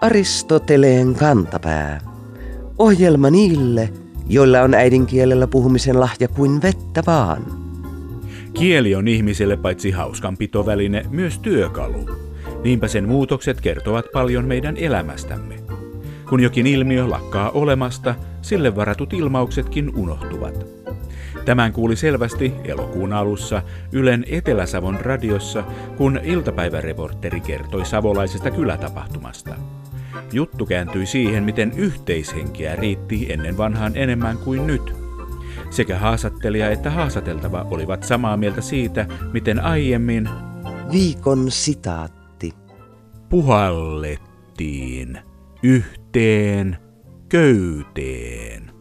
Aristoteleen kantapää. Ohjelma niille, joilla on äidinkielellä puhumisen lahja kuin vettä vaan. Kieli on ihmiselle paitsi hauskanpitoväline, myös työkalu. Niinpä sen muutokset kertovat paljon meidän elämästämme. Kun jokin ilmiö lakkaa olemasta, sille varatut ilmauksetkin unohtuvat. Tämän kuuli selvästi elokuun alussa Ylen Etelä-Savon radiossa, kun iltapäiväreporteri kertoi savolaisesta kylätapahtumasta. Juttu kääntyi siihen, miten yhteishenkeä riitti ennen vanhaan enemmän kuin nyt. Sekä haasattelija että haasateltava olivat samaa mieltä siitä, miten aiemmin Viikon sitaatti. puhallettiin yhteen köyteen.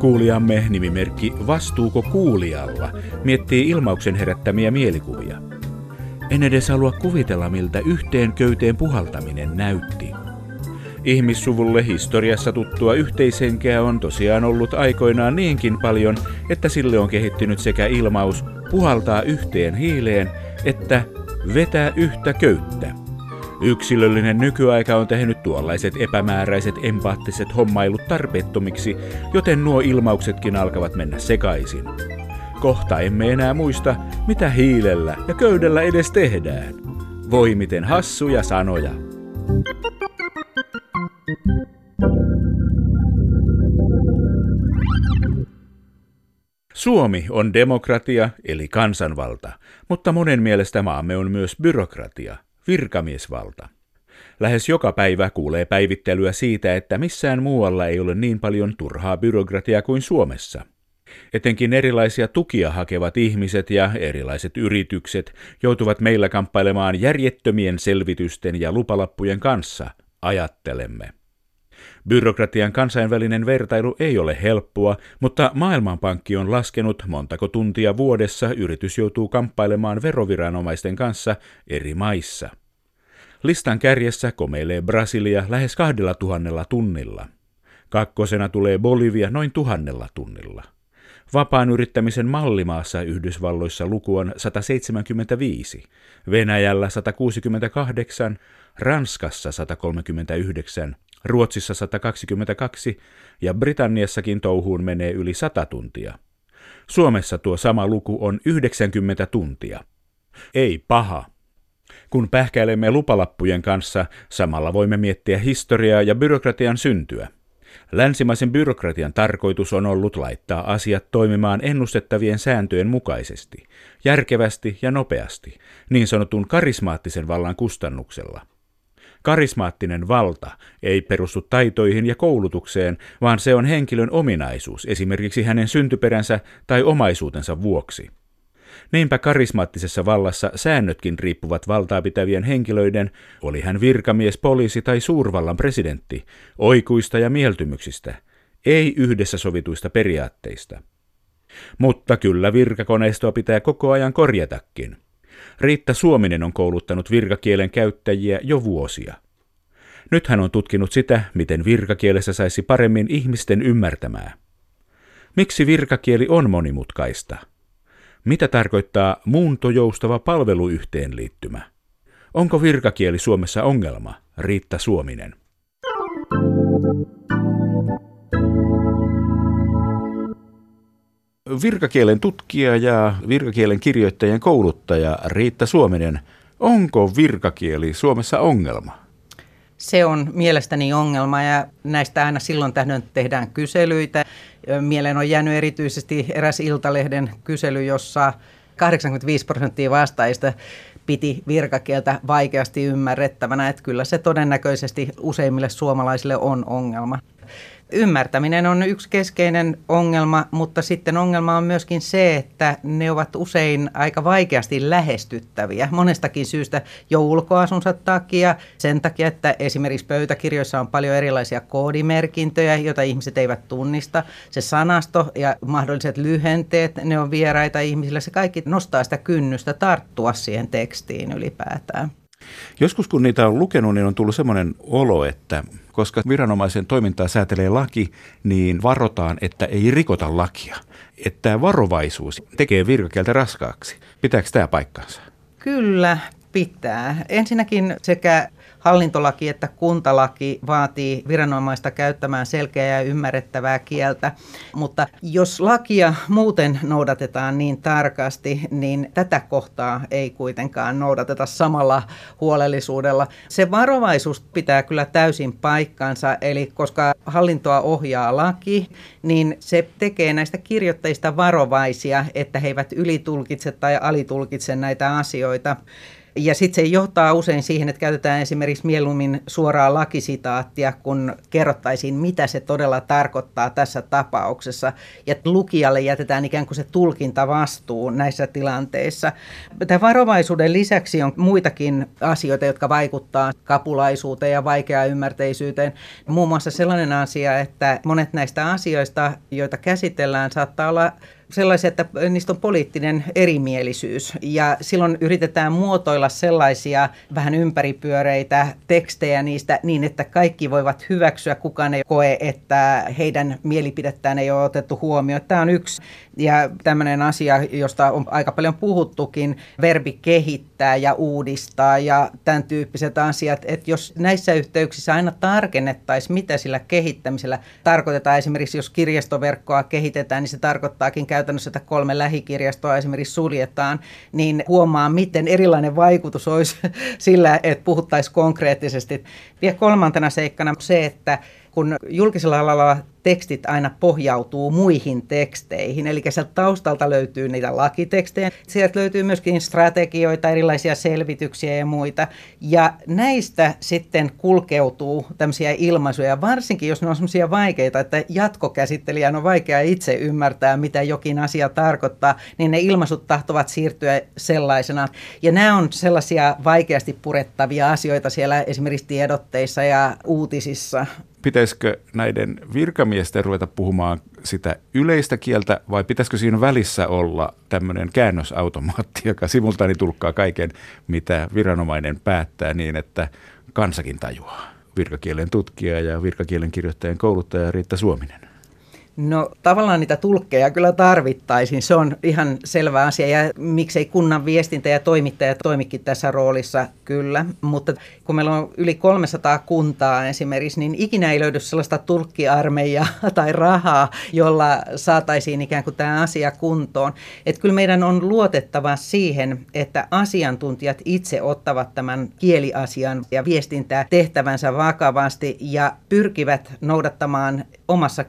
Kuulijamme nimimerkki Vastuuko kuulijalla miettii ilmauksen herättämiä mielikuvia. En edes halua kuvitella, miltä yhteen köyteen puhaltaminen näytti. Ihmissuvulle historiassa tuttua yhteishenkeä on tosiaan ollut aikoinaan niinkin paljon, että sille on kehittynyt sekä ilmaus puhaltaa yhteen hiileen että vetää yhtä köyttä. Yksilöllinen nykyaika on tehnyt tuollaiset epämääräiset empaattiset hommailut tarpeettomiksi, joten nuo ilmauksetkin alkavat mennä sekaisin. Kohta emme enää muista, mitä hiilellä ja köydellä edes tehdään. Voi miten hassuja sanoja. Suomi on demokratia eli kansanvalta, mutta monen mielestä maamme on myös byrokratia, virkamiesvalta. Lähes joka päivä kuulee päivittelyä siitä, että missään muualla ei ole niin paljon turhaa byrokratiaa kuin Suomessa. Etenkin erilaisia tukia hakevat ihmiset ja erilaiset yritykset joutuvat meillä kamppailemaan järjettömien selvitysten ja lupalappujen kanssa, ajattelemme. Byrokratian kansainvälinen vertailu ei ole helppoa, mutta Maailmanpankki on laskenut, montako tuntia vuodessa yritys joutuu kamppailemaan veroviranomaisten kanssa eri maissa. Listan kärjessä komeilee Brasilia lähes kahdella tuhannella tunnilla. Kakkosena tulee Bolivia noin tuhannella tunnilla. Vapaan yrittämisen mallimaassa Yhdysvalloissa luku on 175, Venäjällä 168, Ranskassa 139, Ruotsissa 122 ja Britanniassakin touhuun menee yli 100 tuntia. Suomessa tuo sama luku on 90 tuntia. Ei paha. Kun pähkäilemme lupalappujen kanssa, samalla voimme miettiä historiaa ja byrokratian syntyä. Länsimaisen byrokratian tarkoitus on ollut laittaa asiat toimimaan ennustettavien sääntöjen mukaisesti, järkevästi ja nopeasti, niin sanotun karismaattisen vallan kustannuksella. Karismaattinen valta ei perustu taitoihin ja koulutukseen, vaan se on henkilön ominaisuus, esimerkiksi hänen syntyperänsä tai omaisuutensa vuoksi. Niinpä karismaattisessa vallassa säännötkin riippuvat valtaa pitävien henkilöiden, oli hän virkamies, poliisi tai suurvallan presidentti, oikuista ja mieltymyksistä, ei yhdessä sovituista periaatteista. Mutta kyllä virkakoneistoa pitää koko ajan korjatakin. Riitta Suominen on kouluttanut virkakielen käyttäjiä jo vuosia. Nyt hän on tutkinut sitä, miten virkakielessä saisi paremmin ihmisten ymmärtämää. Miksi virkakieli on monimutkaista? Mitä tarkoittaa muuntojoustava palveluyhteenliittymä? Onko virkakieli Suomessa ongelma? Riitta Suominen. Virkakielen tutkija ja virkakielen kirjoittajan kouluttaja Riitta Suominen. Onko virkakieli Suomessa ongelma? Se on mielestäni ongelma ja näistä aina silloin tähdön tehdään kyselyitä. Mieleen on jäänyt erityisesti eräs Iltalehden kysely, jossa 85 prosenttia vastaajista piti virkakieltä vaikeasti ymmärrettävänä, että kyllä se todennäköisesti useimmille suomalaisille on ongelma. Ymmärtäminen on yksi keskeinen ongelma, mutta sitten ongelma on myöskin se, että ne ovat usein aika vaikeasti lähestyttäviä monestakin syystä jo ulkoasunsa takia. Sen takia, että esimerkiksi pöytäkirjoissa on paljon erilaisia koodimerkintöjä, joita ihmiset eivät tunnista. Se sanasto ja mahdolliset lyhenteet, ne on vieraita ihmisille. Se kaikki nostaa sitä kynnystä tarttua siihen tekstiin ylipäätään. Joskus kun niitä on lukenut, niin on tullut semmoinen olo, että koska viranomaisen toimintaa säätelee laki, niin varotaan, että ei rikota lakia. Että varovaisuus tekee virkakieltä raskaaksi. Pitääkö tämä paikkansa? Kyllä, pitää. Ensinnäkin sekä hallintolaki että kuntalaki vaatii viranomaista käyttämään selkeää ja ymmärrettävää kieltä, mutta jos lakia muuten noudatetaan niin tarkasti, niin tätä kohtaa ei kuitenkaan noudateta samalla huolellisuudella. Se varovaisuus pitää kyllä täysin paikkansa, eli koska hallintoa ohjaa laki, niin se tekee näistä kirjoittajista varovaisia, että he eivät ylitulkitse tai alitulkitse näitä asioita. Ja sitten se johtaa usein siihen, että käytetään esimerkiksi mieluummin suoraa lakisitaattia, kun kerrottaisiin, mitä se todella tarkoittaa tässä tapauksessa. Ja lukijalle jätetään ikään kuin se tulkinta vastuu näissä tilanteissa. Tämän varovaisuuden lisäksi on muitakin asioita, jotka vaikuttaa kapulaisuuteen ja vaikeaa ymmärteisyyteen. Muun muassa sellainen asia, että monet näistä asioista, joita käsitellään, saattaa olla sellaisia, että niistä on poliittinen erimielisyys. Ja silloin yritetään muotoilla sellaisia vähän ympäripyöreitä tekstejä niistä niin, että kaikki voivat hyväksyä. Kukaan ei koe, että heidän mielipidettään ei ole otettu huomioon. Tämä on yksi ja tämmöinen asia, josta on aika paljon puhuttukin, verbi kehittää ja uudistaa ja tämän tyyppiset asiat. Että jos näissä yhteyksissä aina tarkennettaisiin, mitä sillä kehittämisellä tarkoitetaan. Esimerkiksi jos kirjastoverkkoa kehitetään, niin se tarkoittaakin käytännössä, että kolme lähikirjastoa esimerkiksi suljetaan, niin huomaa, miten erilainen vaikutus olisi sillä, että puhuttaisiin konkreettisesti. Vielä kolmantena seikkana se, että kun julkisella alalla tekstit aina pohjautuu muihin teksteihin. Eli sieltä taustalta löytyy niitä lakitekstejä. Sieltä löytyy myöskin strategioita, erilaisia selvityksiä ja muita. Ja näistä sitten kulkeutuu tämmöisiä ilmaisuja, varsinkin jos ne on semmoisia vaikeita, että jatkokäsittelijän on vaikea itse ymmärtää, mitä jokin asia tarkoittaa, niin ne ilmaisut tahtovat siirtyä sellaisena. Ja nämä on sellaisia vaikeasti purettavia asioita siellä esimerkiksi tiedotteissa ja uutisissa pitäisikö näiden virkamiesten ruveta puhumaan sitä yleistä kieltä vai pitäisikö siinä välissä olla tämmöinen käännösautomaatti, joka simultaani tulkkaa kaiken, mitä viranomainen päättää niin, että kansakin tajuaa. Virkakielen tutkija ja virkakielen kirjoittajan kouluttaja Riitta Suominen. No tavallaan niitä tulkkeja kyllä tarvittaisiin, se on ihan selvä asia. Ja miksei kunnan viestintä ja toimittajat toimikin tässä roolissa kyllä, mutta kun meillä on yli 300 kuntaa esimerkiksi, niin ikinä ei löydy sellaista tulkkiarmeijaa tai rahaa, jolla saataisiin ikään kuin tämä asia kuntoon. Että kyllä meidän on luotettava siihen, että asiantuntijat itse ottavat tämän kieliasian ja viestintää tehtävänsä vakavasti ja pyrkivät noudattamaan omassa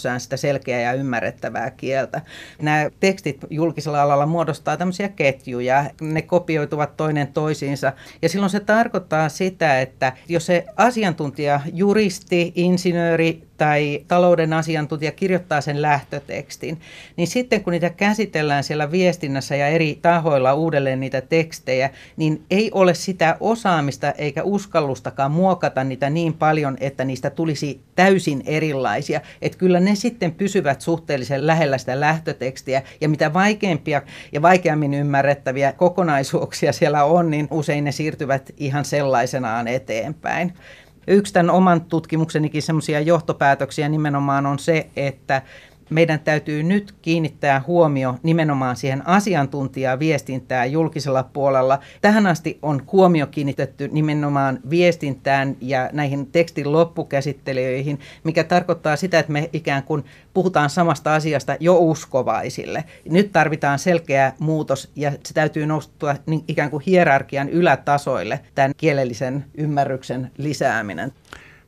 kielenkäytössään sitä selkeää ja ymmärrettävää kieltä. Nämä tekstit julkisella alalla muodostaa tämmöisiä ketjuja, ne kopioituvat toinen toisiinsa ja silloin se tarkoittaa sitä, että jos se asiantuntija, juristi, insinööri tai talouden asiantuntija kirjoittaa sen lähtötekstin, niin sitten kun niitä käsitellään siellä viestinnässä ja eri tahoilla uudelleen niitä tekstejä, niin ei ole sitä osaamista eikä uskallustakaan muokata niitä niin paljon, että niistä tulisi täysin erilaisia. Että kyllä ne sitten pysyvät suhteellisen lähellä sitä lähtötekstiä ja mitä vaikeampia ja vaikeammin ymmärrettäviä kokonaisuuksia siellä on, niin usein ne siirtyvät ihan sellaisenaan eteenpäin. Yksi tämän oman tutkimuksenikin semmoisia johtopäätöksiä nimenomaan on se, että meidän täytyy nyt kiinnittää huomio nimenomaan siihen asiantuntijaa viestintään julkisella puolella. Tähän asti on huomio kiinnitetty nimenomaan viestintään ja näihin tekstin loppukäsittelijöihin, mikä tarkoittaa sitä, että me ikään kuin puhutaan samasta asiasta jo uskovaisille. Nyt tarvitaan selkeä muutos ja se täytyy nostua niin ikään kuin hierarkian ylätasoille tämän kielellisen ymmärryksen lisääminen.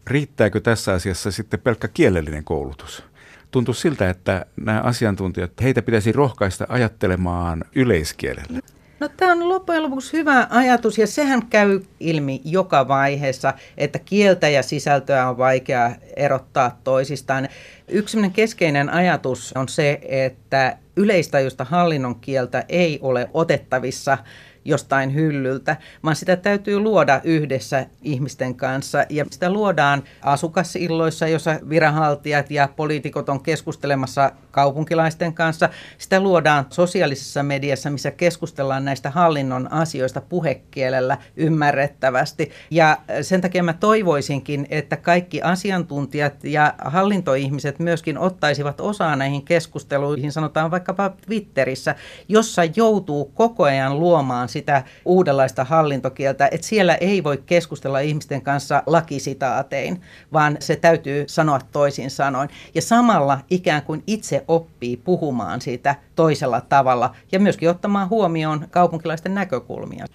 Riittääkö tässä asiassa sitten pelkkä kielellinen koulutus? Tuntuu siltä, että nämä asiantuntijat, heitä pitäisi rohkaista ajattelemaan yleiskielellä. No tämä on loppujen lopuksi hyvä ajatus ja sehän käy ilmi joka vaiheessa, että kieltä ja sisältöä on vaikea erottaa toisistaan. Yksi keskeinen ajatus on se, että yleistajusta hallinnon kieltä ei ole otettavissa jostain hyllyltä, vaan sitä täytyy luoda yhdessä ihmisten kanssa. Ja sitä luodaan asukasilloissa, jossa viranhaltijat ja poliitikot on keskustelemassa kaupunkilaisten kanssa. Sitä luodaan sosiaalisessa mediassa, missä keskustellaan näistä hallinnon asioista puhekielellä ymmärrettävästi. Ja sen takia mä toivoisinkin, että kaikki asiantuntijat ja hallintoihmiset myöskin ottaisivat osaa näihin keskusteluihin, sanotaan vaikkapa Twitterissä, jossa joutuu koko ajan luomaan sitä uudenlaista hallintokieltä, että siellä ei voi keskustella ihmisten kanssa lakisitaatein, vaan se täytyy sanoa toisin sanoin. Ja samalla ikään kuin itse oppii puhumaan siitä toisella tavalla ja myöskin ottamaan huomioon kaupunkilaisten näkökulmia.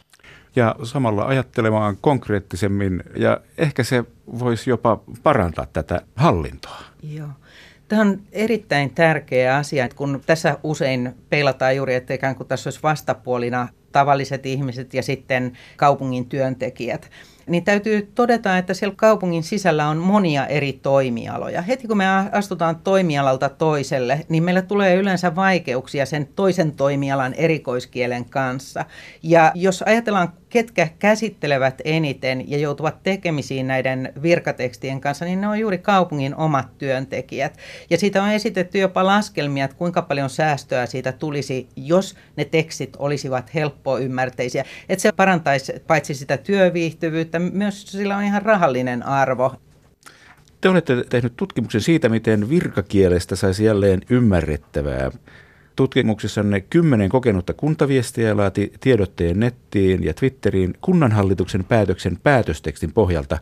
Ja samalla ajattelemaan konkreettisemmin ja ehkä se voisi jopa parantaa tätä hallintoa. Joo. Tämä on erittäin tärkeä asia, kun tässä usein peilataan juuri, että ikään kuin tässä olisi vastapuolina tavalliset ihmiset ja sitten kaupungin työntekijät niin täytyy todeta, että siellä kaupungin sisällä on monia eri toimialoja. Heti kun me astutaan toimialalta toiselle, niin meillä tulee yleensä vaikeuksia sen toisen toimialan erikoiskielen kanssa. Ja jos ajatellaan, ketkä käsittelevät eniten ja joutuvat tekemisiin näiden virkatekstien kanssa, niin ne on juuri kaupungin omat työntekijät. Ja siitä on esitetty jopa laskelmia, että kuinka paljon säästöä siitä tulisi, jos ne tekstit olisivat helppoymmärteisiä. Että se parantaisi paitsi sitä työviihtyvyyttä, myös sillä on ihan rahallinen arvo. Te olette tehnyt tutkimuksen siitä, miten virkakielestä saisi jälleen ymmärrettävää. Tutkimuksessanne kymmenen kokenutta kuntaviestiä laati tiedotteen nettiin ja Twitteriin kunnanhallituksen päätöksen päätöstekstin pohjalta.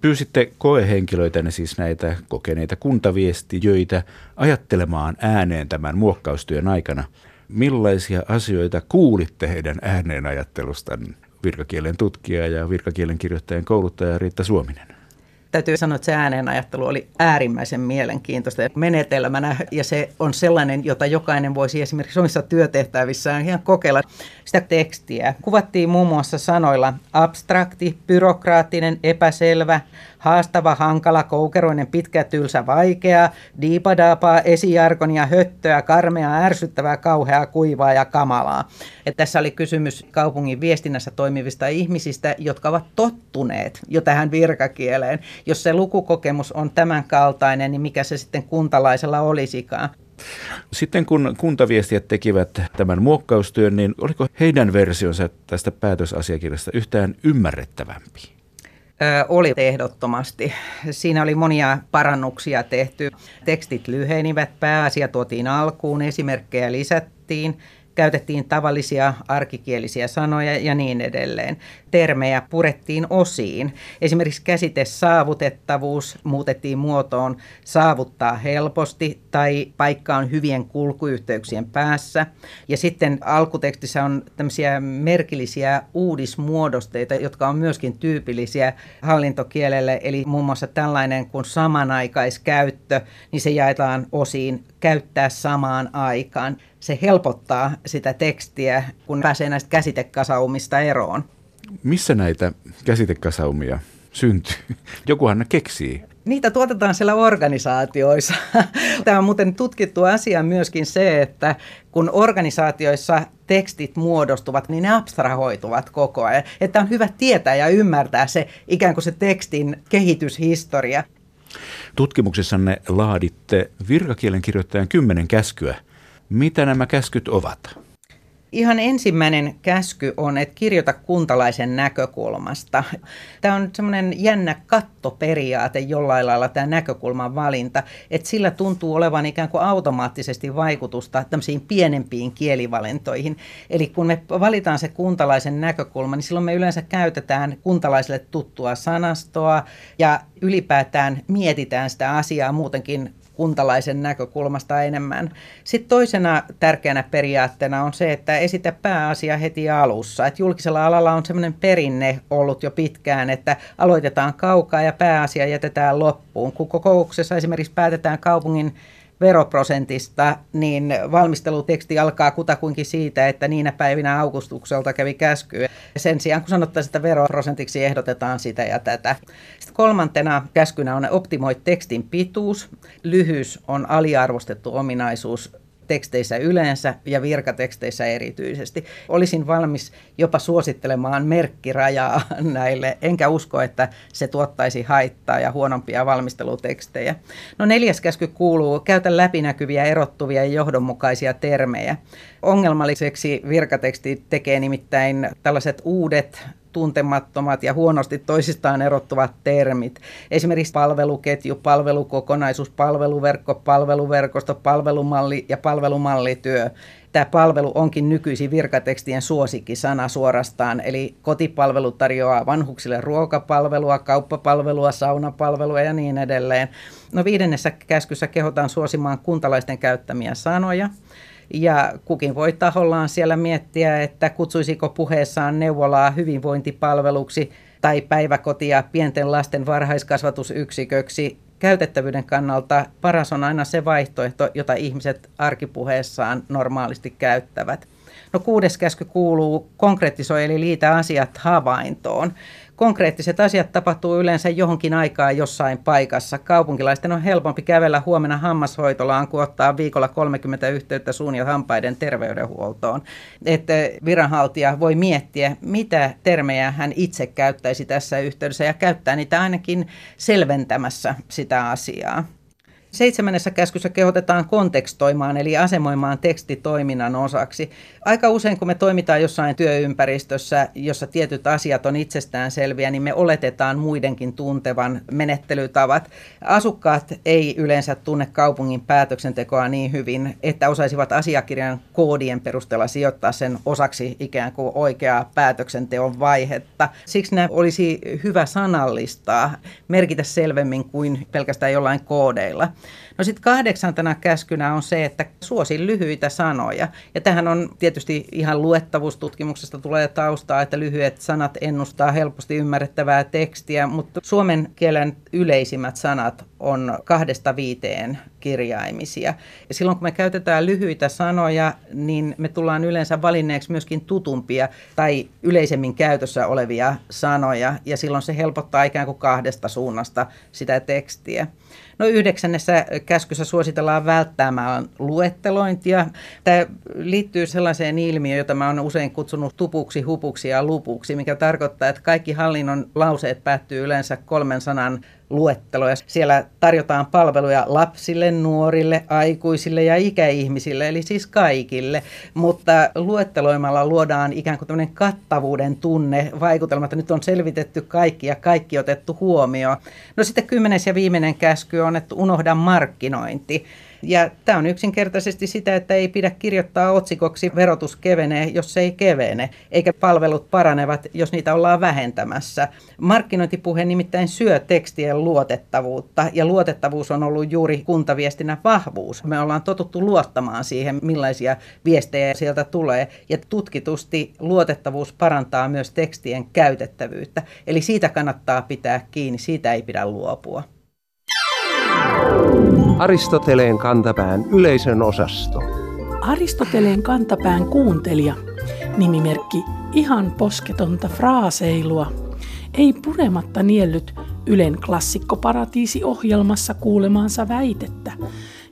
Pyysitte koehenkilöitä, siis näitä kokeneita kuntaviestijöitä, ajattelemaan ääneen tämän muokkaustyön aikana. Millaisia asioita kuulitte heidän ääneen ajattelustaan? virkakielen tutkija ja virkakielen kirjoittajan kouluttaja Riitta Suominen. Täytyy sanoa, että se äänenajattelu oli äärimmäisen mielenkiintoista menetelmänä ja se on sellainen, jota jokainen voisi esimerkiksi omissa työtehtävissään ihan kokeilla sitä tekstiä. Kuvattiin muun muassa sanoilla abstrakti, byrokraattinen, epäselvä, haastava, hankala, koukeroinen, pitkä, tylsä, vaikea, diipadaapaa, esijarkonia, höttöä, karmea, ärsyttävää, kauheaa, kuivaa ja kamalaa. Et tässä oli kysymys kaupungin viestinnässä toimivista ihmisistä, jotka ovat tottuneet jo tähän virkakieleen. Jos se lukukokemus on tämän kaltainen, niin mikä se sitten kuntalaisella olisikaan? Sitten kun kuntaviestijät tekivät tämän muokkaustyön, niin oliko heidän versionsa tästä päätösasiakirjasta yhtään ymmärrettävämpi? oli ehdottomasti. Siinä oli monia parannuksia tehty. Tekstit lyhenivät, pääasia tuotiin alkuun, esimerkkejä lisättiin käytettiin tavallisia arkikielisiä sanoja ja niin edelleen. Termejä purettiin osiin. Esimerkiksi käsite saavutettavuus muutettiin muotoon saavuttaa helposti tai paikka on hyvien kulkuyhteyksien päässä. Ja sitten alkutekstissä on tämmöisiä merkillisiä uudismuodosteita, jotka on myöskin tyypillisiä hallintokielelle. Eli muun muassa tällainen kuin samanaikaiskäyttö, niin se jaetaan osiin käyttää samaan aikaan se helpottaa sitä tekstiä, kun pääsee näistä käsitekasaumista eroon. Missä näitä käsitekasaumia syntyy? Jokuhan ne keksii. Niitä tuotetaan siellä organisaatioissa. Tämä on muuten tutkittu asia myöskin se, että kun organisaatioissa tekstit muodostuvat, niin ne abstrahoituvat koko ajan. Että on hyvä tietää ja ymmärtää se ikään kuin se tekstin kehityshistoria. Tutkimuksessanne laaditte virkakielen kirjoittajan kymmenen käskyä – mitä nämä käskyt ovat? Ihan ensimmäinen käsky on, että kirjoita kuntalaisen näkökulmasta. Tämä on semmoinen jännä kattoperiaate jollain lailla tämä näkökulman valinta, että sillä tuntuu olevan ikään kuin automaattisesti vaikutusta tämmöisiin pienempiin kielivalintoihin. Eli kun me valitaan se kuntalaisen näkökulma, niin silloin me yleensä käytetään kuntalaisille tuttua sanastoa ja ylipäätään mietitään sitä asiaa muutenkin kuntalaisen näkökulmasta enemmän. Sitten toisena tärkeänä periaatteena on se, että esitä pääasia heti alussa. Et julkisella alalla on sellainen perinne ollut jo pitkään, että aloitetaan kaukaa ja pääasia jätetään loppuun. Kun kokouksessa esimerkiksi päätetään kaupungin veroprosentista, niin valmisteluteksti alkaa kutakuinkin siitä, että niinä päivinä Augustukselta kävi käsky. Sen sijaan, kun sanottaisiin, että veroprosentiksi ehdotetaan sitä ja tätä. Sitten kolmantena käskynä on optimoi tekstin pituus. Lyhyys on aliarvostettu ominaisuus teksteissä yleensä ja virkateksteissä erityisesti. Olisin valmis jopa suosittelemaan merkkirajaa näille, enkä usko, että se tuottaisi haittaa ja huonompia valmistelutekstejä. No neljäs käsky kuuluu, käytä läpinäkyviä, erottuvia ja johdonmukaisia termejä. Ongelmalliseksi virkateksti tekee nimittäin tällaiset uudet tuntemattomat ja huonosti toisistaan erottuvat termit. Esimerkiksi palveluketju, palvelukokonaisuus, palveluverkko, palveluverkosto, palvelumalli ja palvelumallityö. Tämä palvelu onkin nykyisin virkatekstien suosikkisana suorastaan, eli kotipalvelu tarjoaa vanhuksille ruokapalvelua, kauppapalvelua, saunapalvelua ja niin edelleen. No viidennessä käskyssä kehotaan suosimaan kuntalaisten käyttämiä sanoja. Ja kukin voi tahollaan siellä miettiä, että kutsuisiko puheessaan neuvolaa hyvinvointipalveluksi tai päiväkotia pienten lasten varhaiskasvatusyksiköksi. Käytettävyyden kannalta paras on aina se vaihtoehto, jota ihmiset arkipuheessaan normaalisti käyttävät. No kuudes käsky kuuluu konkreettisoi eli liitä asiat havaintoon konkreettiset asiat tapahtuu yleensä johonkin aikaa jossain paikassa. Kaupunkilaisten on helpompi kävellä huomenna hammashoitolaan kuin ottaa viikolla 30 yhteyttä suun ja hampaiden terveydenhuoltoon. Että viranhaltija voi miettiä, mitä termejä hän itse käyttäisi tässä yhteydessä ja käyttää niitä ainakin selventämässä sitä asiaa. Seitsemännessä käskyssä kehotetaan kontekstoimaan eli asemoimaan teksti toiminnan osaksi. Aika usein kun me toimitaan jossain työympäristössä, jossa tietyt asiat on itsestään selviä, niin me oletetaan muidenkin tuntevan menettelytavat. Asukkaat ei yleensä tunne kaupungin päätöksentekoa niin hyvin, että osaisivat asiakirjan koodien perusteella sijoittaa sen osaksi ikään kuin oikeaa päätöksenteon vaihetta. Siksi nämä olisi hyvä sanallistaa, merkitä selvemmin kuin pelkästään jollain koodeilla. No sitten kahdeksantena käskynä on se, että suosi lyhyitä sanoja. Ja tähän on tietysti ihan luettavuustutkimuksesta tulee taustaa, että lyhyet sanat ennustaa helposti ymmärrettävää tekstiä, mutta suomen kielen yleisimmät sanat on kahdesta viiteen kirjaimisia. Ja silloin kun me käytetään lyhyitä sanoja, niin me tullaan yleensä valinneeksi myöskin tutumpia tai yleisemmin käytössä olevia sanoja, ja silloin se helpottaa ikään kuin kahdesta suunnasta sitä tekstiä. No yhdeksännessä käskyssä suositellaan välttämään luettelointia. Tämä liittyy sellaiseen ilmiöön, jota mä olen usein kutsunut tupuksi, hupuksi ja lupuksi, mikä tarkoittaa, että kaikki hallinnon lauseet päättyy yleensä kolmen sanan luetteloja. Siellä tarjotaan palveluja lapsille, nuorille, aikuisille ja ikäihmisille, eli siis kaikille. Mutta luetteloimalla luodaan ikään kuin tämmöinen kattavuuden tunne, vaikutelma, että nyt on selvitetty kaikki ja kaikki otettu huomioon. No sitten kymmenes ja viimeinen käsky on, että unohda markkinointi. Ja tämä on yksinkertaisesti sitä, että ei pidä kirjoittaa otsikoksi verotus kevenee, jos se ei kevene, eikä palvelut paranevat, jos niitä ollaan vähentämässä. Markkinointipuhe nimittäin syö tekstien luotettavuutta, ja luotettavuus on ollut juuri kuntaviestinnän vahvuus. Me ollaan totuttu luottamaan siihen, millaisia viestejä sieltä tulee, ja tutkitusti luotettavuus parantaa myös tekstien käytettävyyttä. Eli siitä kannattaa pitää kiinni, siitä ei pidä luopua. Aristoteleen kantapään yleisön osasto. Aristoteleen kantapään kuuntelija, nimimerkki ihan posketonta fraaseilua, ei purematta niellyt Ylen klassikkoparatiisi-ohjelmassa kuulemaansa väitettä,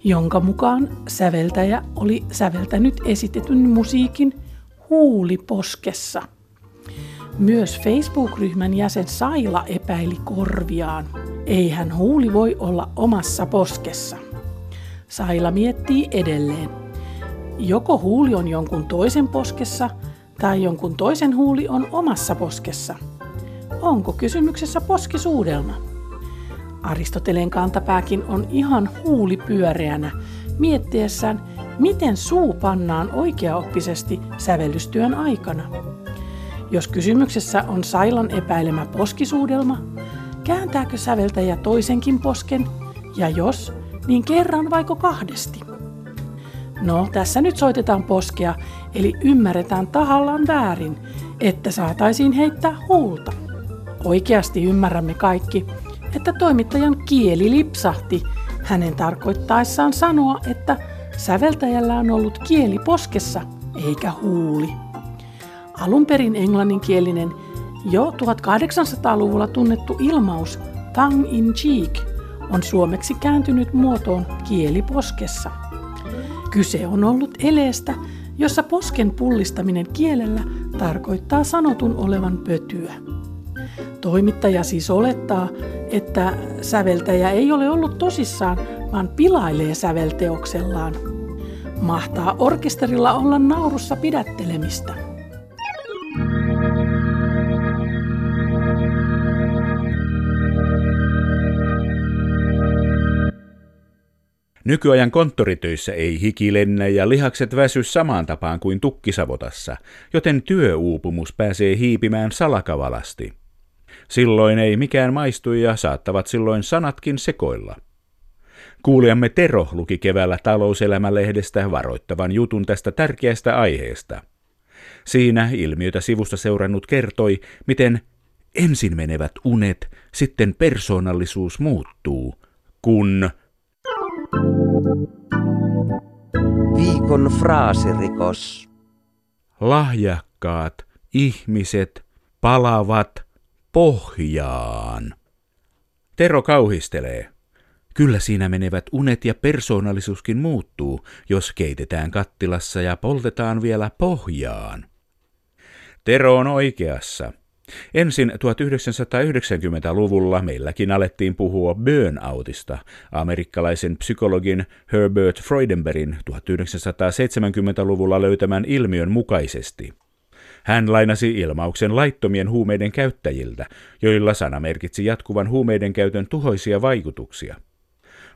jonka mukaan säveltäjä oli säveltänyt esitetyn musiikin huuliposkessa. Myös Facebook-ryhmän jäsen Saila epäili korviaan. Eihän huuli voi olla omassa poskessa. Saila miettii edelleen. Joko huuli on jonkun toisen poskessa tai jonkun toisen huuli on omassa poskessa. Onko kysymyksessä poskisuudelma? Aristoteleen kantapääkin on ihan huulipyöreänä miettiessään, miten suu pannaan oikeaoppisesti sävellystyön aikana. Jos kysymyksessä on Sailan epäilemä poskisuudelma, kääntääkö säveltäjä toisenkin posken, ja jos, niin kerran vaiko kahdesti? No, tässä nyt soitetaan poskea, eli ymmärretään tahallaan väärin, että saataisiin heittää huulta. Oikeasti ymmärrämme kaikki, että toimittajan kieli lipsahti hänen tarkoittaessaan sanoa, että säveltäjällä on ollut kieli poskessa eikä huuli. Alun perin englanninkielinen jo 1800-luvulla tunnettu ilmaus tongue in cheek on suomeksi kääntynyt muotoon kieliposkessa. Kyse on ollut eleestä, jossa posken pullistaminen kielellä tarkoittaa sanotun olevan pötyä. Toimittaja siis olettaa, että säveltäjä ei ole ollut tosissaan, vaan pilailee sävelteoksellaan. Mahtaa orkesterilla olla naurussa pidättelemistä. Nykyajan konttoritöissä ei hiki lennä ja lihakset väsy samaan tapaan kuin tukkisavotassa, joten työuupumus pääsee hiipimään salakavalasti. Silloin ei mikään maistu ja saattavat silloin sanatkin sekoilla. Kuulijamme Tero luki keväällä talouselämälehdestä varoittavan jutun tästä tärkeästä aiheesta. Siinä ilmiötä sivusta seurannut kertoi, miten ensin menevät unet, sitten persoonallisuus muuttuu, kun Viikon fraasirikos. lahjakkaat ihmiset palavat pohjaan. Tero kauhistelee. Kyllä siinä menevät unet ja persoonallisuuskin muuttuu, jos keitetään kattilassa ja poltetaan vielä pohjaan. Tero on oikeassa. Ensin 1990-luvulla meilläkin alettiin puhua burnoutista, amerikkalaisen psykologin Herbert Freudenbergin 1970-luvulla löytämän ilmiön mukaisesti. Hän lainasi ilmauksen laittomien huumeiden käyttäjiltä, joilla sana merkitsi jatkuvan huumeiden käytön tuhoisia vaikutuksia.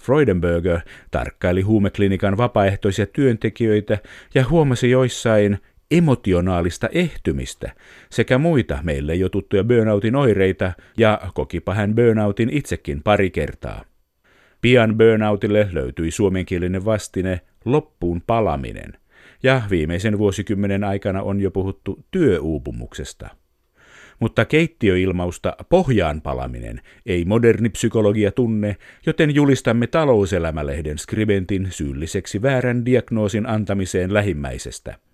Freudenberger tarkkaili huumeklinikan vapaaehtoisia työntekijöitä ja huomasi joissain emotionaalista ehtymistä sekä muita meille jo tuttuja burnoutin oireita ja kokipa hän burnoutin itsekin pari kertaa. Pian burnoutille löytyi suomenkielinen vastine loppuun palaminen, ja viimeisen vuosikymmenen aikana on jo puhuttu työuupumuksesta. Mutta keittiöilmausta pohjaan palaminen ei moderni psykologia tunne, joten julistamme talouselämälehden skribentin syylliseksi väärän diagnoosin antamiseen lähimmäisestä –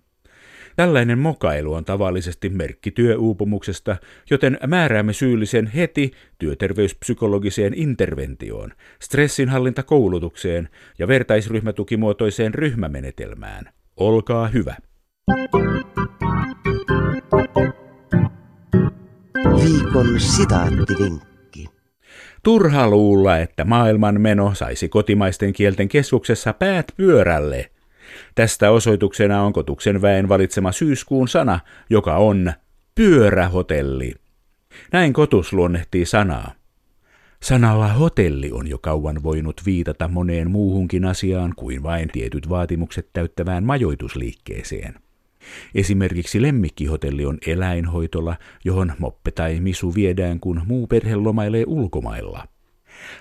Tällainen mokailu on tavallisesti merkki työuupumuksesta, joten määräämme syyllisen heti työterveyspsykologiseen interventioon, stressinhallintakoulutukseen ja vertaisryhmätukimuotoiseen ryhmämenetelmään. Olkaa hyvä. Viikon sitaattivinkki. Turha luulla, että maailman meno saisi kotimaisten kielten keskuksessa päät pyörälle – Tästä osoituksena on Kotuksen väen valitsema syyskuun sana, joka on pyörähotelli. Näin Kotus luonnehtii sanaa. Sanalla hotelli on jo kauan voinut viitata moneen muuhunkin asiaan kuin vain tietyt vaatimukset täyttävään majoitusliikkeeseen. Esimerkiksi lemmikkihotelli on eläinhoitola, johon moppe tai misu viedään, kun muu perhe lomailee ulkomailla –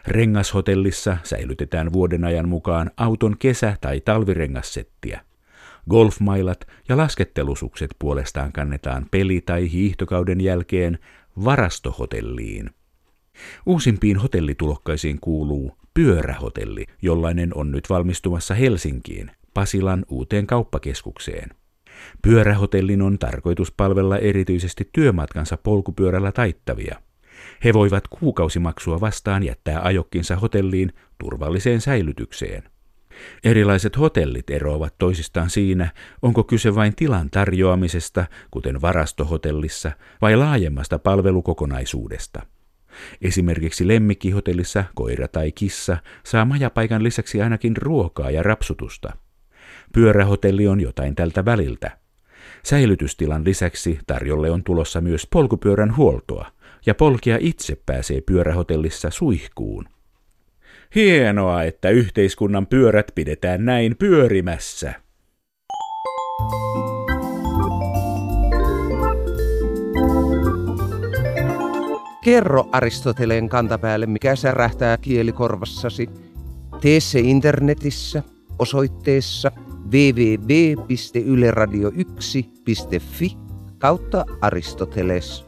Rengashotellissa säilytetään vuoden ajan mukaan auton kesä- tai talvirengassettiä. Golfmailat ja laskettelusukset puolestaan kannetaan peli- tai hiihtokauden jälkeen varastohotelliin. Uusimpiin hotellitulokkaisiin kuuluu pyörähotelli, jollainen on nyt valmistumassa Helsinkiin, Pasilan uuteen kauppakeskukseen. Pyörähotellin on tarkoitus palvella erityisesti työmatkansa polkupyörällä taittavia – he voivat kuukausimaksua vastaan jättää ajokkinsa hotelliin turvalliseen säilytykseen. Erilaiset hotellit eroavat toisistaan siinä, onko kyse vain tilan tarjoamisesta, kuten varastohotellissa, vai laajemmasta palvelukokonaisuudesta. Esimerkiksi lemmikkihotellissa koira tai kissa saa majapaikan lisäksi ainakin ruokaa ja rapsutusta. Pyörähotelli on jotain tältä väliltä. Säilytystilan lisäksi tarjolle on tulossa myös polkupyörän huoltoa – ja polkija itse pääsee pyörähotellissa suihkuun. Hienoa, että yhteiskunnan pyörät pidetään näin pyörimässä. Kerro Aristoteleen kantapäälle, mikä särähtää kielikorvassasi. Tee se internetissä osoitteessa www.yleradio1.fi kautta Aristoteles